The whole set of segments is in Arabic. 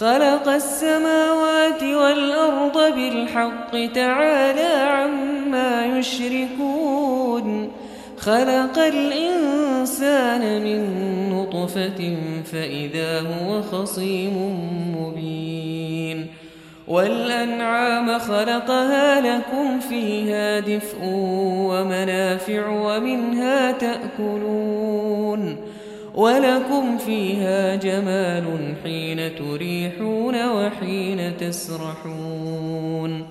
خلق السماوات والأرض بالحق تعالى عما يشركون. خلق الإنسان من نطفة فإذا هو خصيم مبين. والأنعام خلقها لكم فيها دفء ومنافع ومنها تأكلون. ولكم فيها جمال حين تريحون وحين تسرحون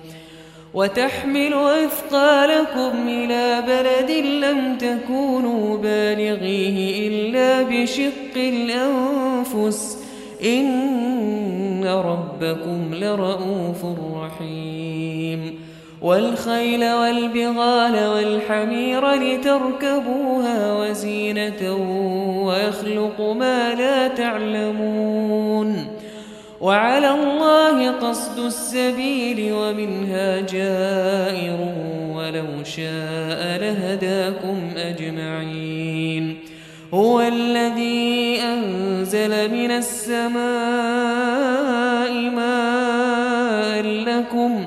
وتحمل أثقالكم إلى بلد لم تكونوا بالغيه إلا بشق الأنفس إن ربكم لرؤوف رحيم والخيل والبغال والحمير لتركبوها وزينة ويخلق ما لا تعلمون وعلى الله قصد السبيل ومنها جائر ولو شاء لهداكم أجمعين هو الذي أنزل من السماء ماء لكم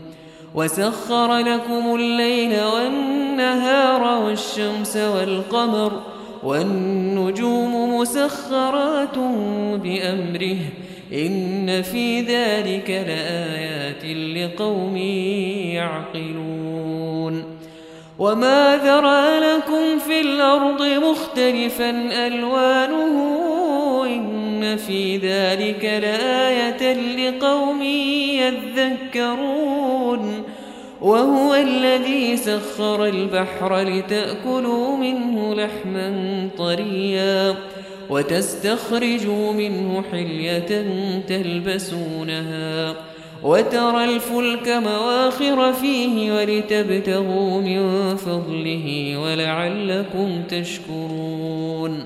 وسخر لكم الليل والنهار والشمس والقمر والنجوم مسخرات بأمره إن في ذلك لآيات لقوم يعقلون وما ذرى لكم في الأرض مختلفا ألوانه إن في ذلك لآية لقوم يذكرون وهو الذي سخر البحر لتأكلوا منه لحما طريا وتستخرجوا منه حلية تلبسونها وترى الفلك مواخر فيه ولتبتغوا من فضله ولعلكم تشكرون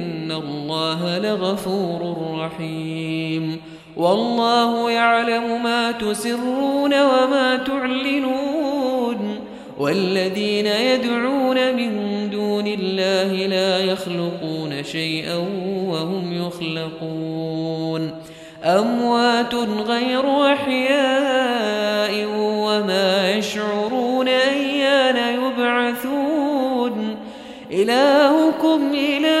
الله لغفور رحيم. والله يعلم ما تسرون وما تعلنون. والذين يدعون من دون الله لا يخلقون شيئا وهم يخلقون. أموات غير أحياء وما يشعرون أيان يبعثون. إلهكم إله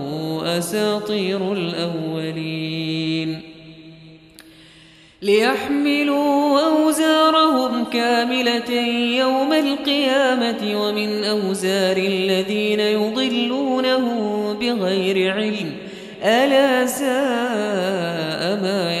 أساطير الأولين. ليحملوا أوزارهم كاملة يوم القيامة ومن أوزار الذين يضلونه بغير علم. ألا ساء ما يسمعون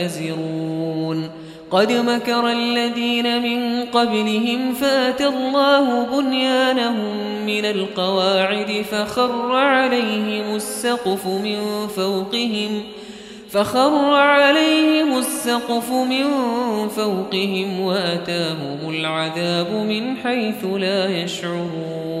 قد مكر الذين من قبلهم فاتى الله بنيانهم من القواعد فخر عليهم السقف من فوقهم فخر عليهم السقف من فوقهم وأتاهم العذاب من حيث لا يشعرون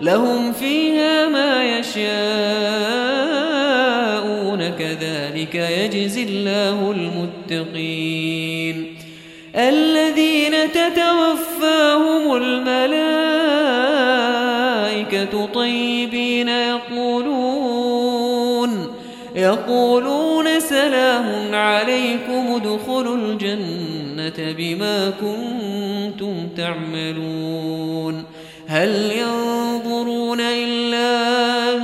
لهم فيها ما يشاءون كذلك يجزي الله المتقين. الذين تتوفاهم الملائكة طيبين يقولون يقولون سلام عليكم ادخلوا الجنة بما كنتم تعملون. هل ينظرون إلا أن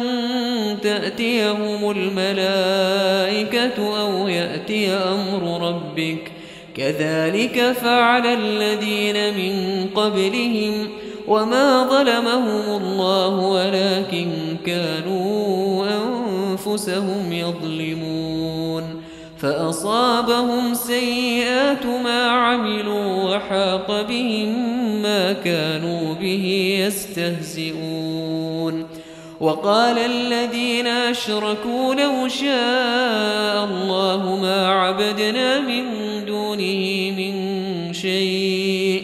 تأتيهم الملائكة أو يأتي أمر ربك؟ كذلك فعل الذين من قبلهم وما ظلمهم الله ولكن كانوا أنفسهم يظلمون. فأصابهم سيئات ما عملوا وحاق بهم كانوا به يستهزئون وقال الذين أشركوا لو شاء الله ما عبدنا من دونه من شيء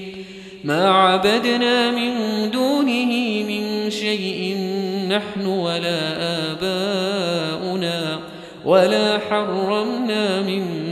ما عبدنا من دونه من شيء نحن ولا آباؤنا ولا حرمنا من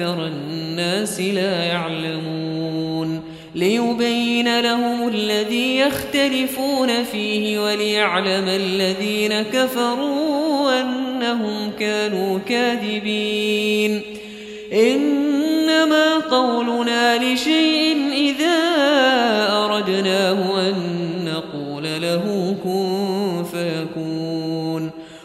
أكثر الناس لا يعلمون ليبين لهم الذي يختلفون فيه وليعلم الذين كفروا أنهم كانوا كاذبين. إنما قولنا لشيء إذا أردناه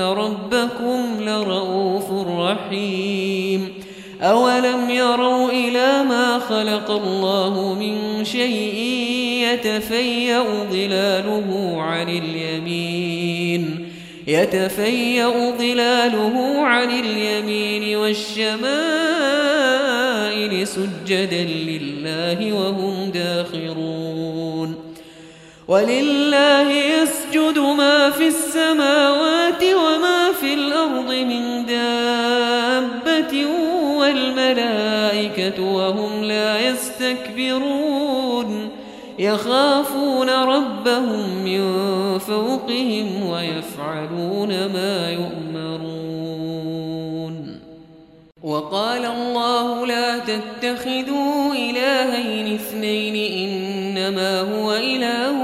ربكم لرؤوف رحيم أولم يروا إلى ما خلق الله من شيء يتفيأ ظلاله عن اليمين يتفيأ ظلاله عن اليمين والشمائل سجدا لله وهم داخرون ولله يسجد ما في السماوات وما في الأرض من دابة والملائكة وهم لا يستكبرون. يخافون ربهم من فوقهم ويفعلون ما يؤمرون. وقال الله لا تتخذوا إلهين اثنين إنما هو إله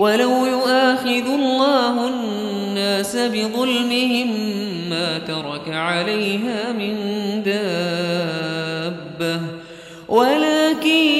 ولو يؤاخذ الله الناس بظلمهم ما ترك عليها من دابة. ولكن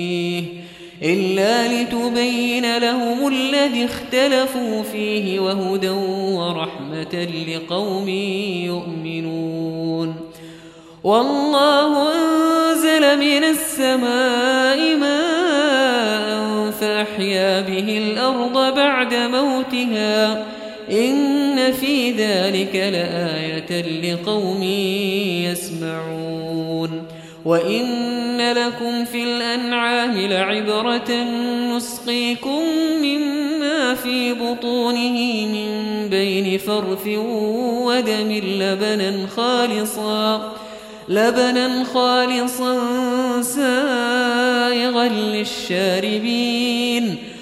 إلا لتبين لهم الذي اختلفوا فيه وهدى ورحمة لقوم يؤمنون. والله أنزل من السماء ماء فأحيا به الأرض بعد موتها. إن في ذلك لآية لقوم يسمعون. وإن لكم في الأنعام لعبرة نسقيكم مما في بطونه من بين فرث ودم لبنا خالصا لبنا خالصا سائغا للشاربين.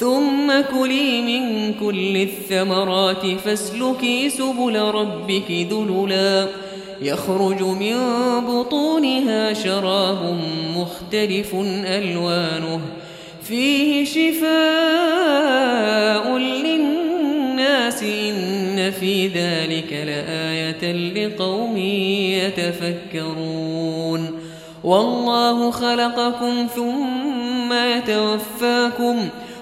ثم كلي من كل الثمرات فاسلكي سبل ربك ذللا. يخرج من بطونها شراب مختلف ألوانه. فيه شفاء للناس إن في ذلك لآية لقوم يتفكرون. والله خلقكم ثم يتوفاكم.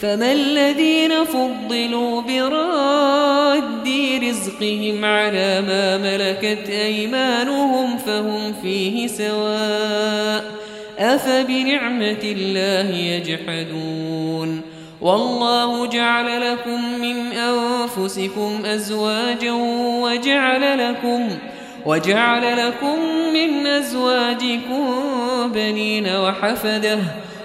فما الذين فضلوا براد رزقهم على ما ملكت أيمانهم فهم فيه سواء أفبنعمة الله يجحدون والله جعل لكم من أنفسكم أزواجا وجعل لكم وجعل لكم من أزواجكم بنين وحفدة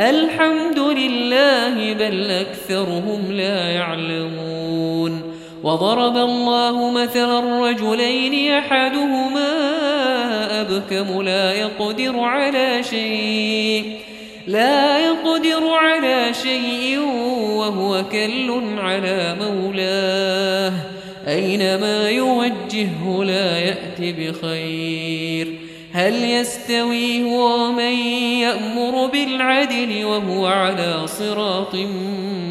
الحمد لله بل أكثرهم لا يعلمون. وضرب الله مثلا رجلين أحدهما أبكم لا يقدر على شيء لا يقدر على شيء وهو كل على مولاه أينما يوجهه لا يأتي بخير. هل يستوي هو من يأمر بالعدل وهو على صراط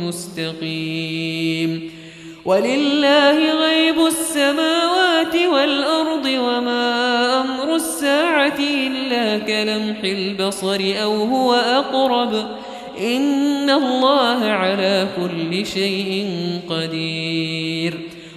مستقيم؟ ولله غيب السماوات والأرض وما أمر الساعة إلا كلمح البصر أو هو أقرب. إن الله على كل شيء قدير.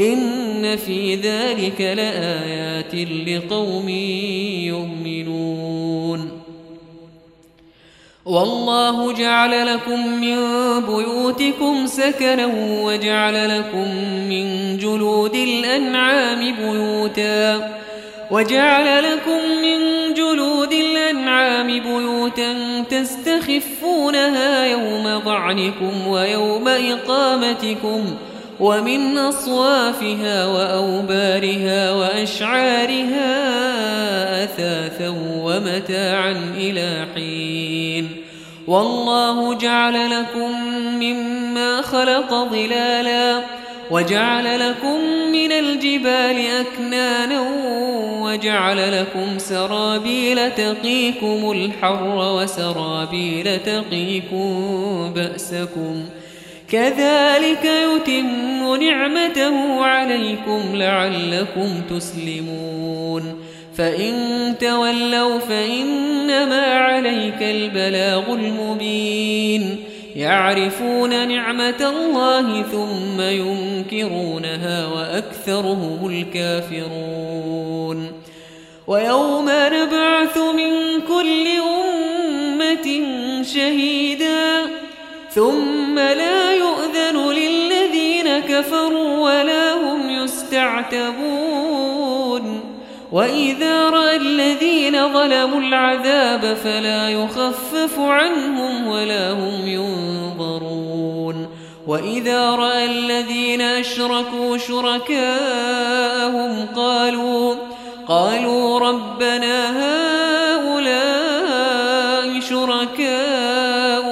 إن في ذلك لآيات لقوم يؤمنون. والله جعل لكم من بيوتكم سكنا وجعل لكم من جلود الأنعام بيوتا وجعل لكم من جلود الأنعام بيوتا تستخفونها يوم ضعنكم ويوم إقامتكم ومن أصوافها وأوبارها وأشعارها أثاثا ومتاعا إلى حين. والله جعل لكم مما خلق ظلالا وجعل لكم من الجبال أكنانا وجعل لكم سرابيل تقيكم الحر وسرابيل تقيكم بأسكم كذلك يتم نعمته عليكم لعلكم تسلمون. فإن تولوا فإنما عليك البلاغ المبين. يعرفون نعمة الله ثم ينكرونها وأكثرهم الكافرون. ويوم نبعث من كل أمة شهيدا. ثم لا يؤذن للذين كفروا ولا هم يستعتبون. وإذا رأى الذين ظلموا العذاب فلا يخفف عنهم ولا هم ينظرون. وإذا رأى الذين أشركوا شركاءهم قالوا قالوا ربنا هؤلاء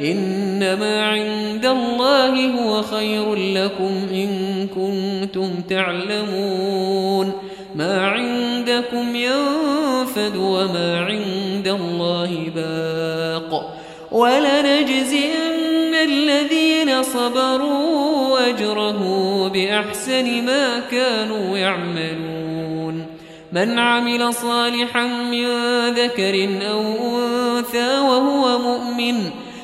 إنما عند الله هو خير لكم إن كنتم تعلمون. ما عند عندكم ينفد وما عند الله باق. ولنجزين الذين صبروا أجره بأحسن ما كانوا يعملون. من عمل صالحا من ذكر أو أنثى وهو مؤمن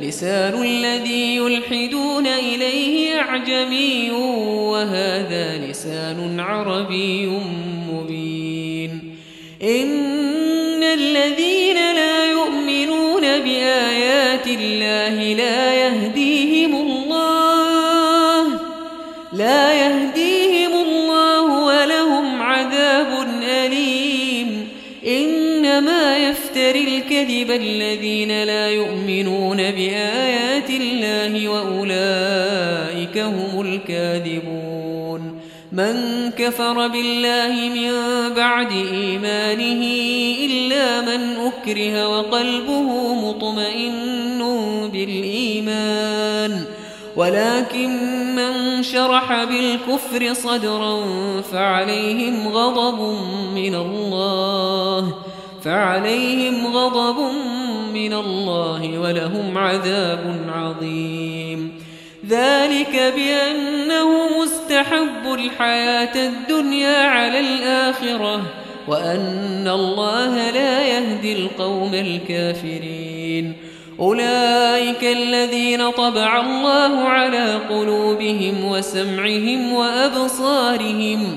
لسان الذي يلحدون إليه أعجمي وهذا لسان عربي مبين. إن الذين لا يؤمنون بآيات الله لا يهديهم الكذب الذين لا يؤمنون بآيات الله وأولئك هم الكاذبون. من كفر بالله من بعد إيمانه إلا من أكره وقلبه مطمئن بالإيمان. ولكن من شرح بالكفر صدرا فعليهم غضب من الله. فعليهم غضب من الله ولهم عذاب عظيم. ذلك بأنه مستحب الحياة الدنيا على الآخرة وأن الله لا يهدي القوم الكافرين. أولئك الذين طبع الله على قلوبهم وسمعهم وأبصارهم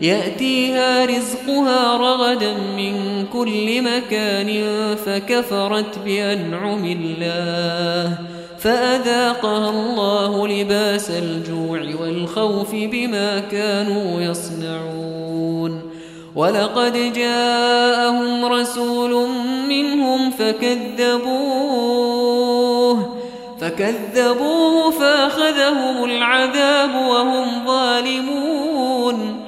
يأتيها رزقها رغدا من كل مكان فكفرت بأنعم الله فأذاقها الله لباس الجوع والخوف بما كانوا يصنعون ولقد جاءهم رسول منهم فكذبوه فكذبوه فأخذهم العذاب وهم ظالمون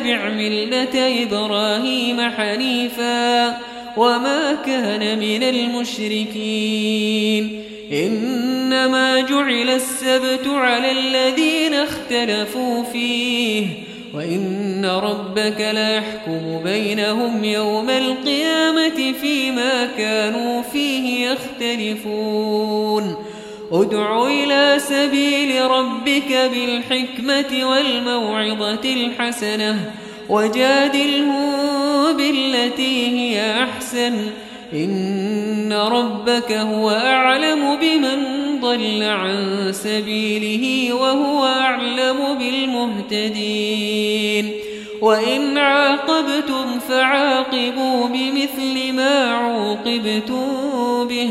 اتبع ملة إبراهيم حنيفا وما كان من المشركين. إنما جعل السبت على الذين اختلفوا فيه. وإن ربك لا يحكم بينهم يوم القيامة فيما كانوا فيه يختلفون. ادع إلى سبيل ربك بالحكمة والموعظة الحسنة وجادلهم بالتي هي أحسن. إن ربك هو أعلم بمن ضل عن سبيله وهو أعلم بالمهتدين. وإن عاقبتم فعاقبوا بمثل ما عوقبتم به.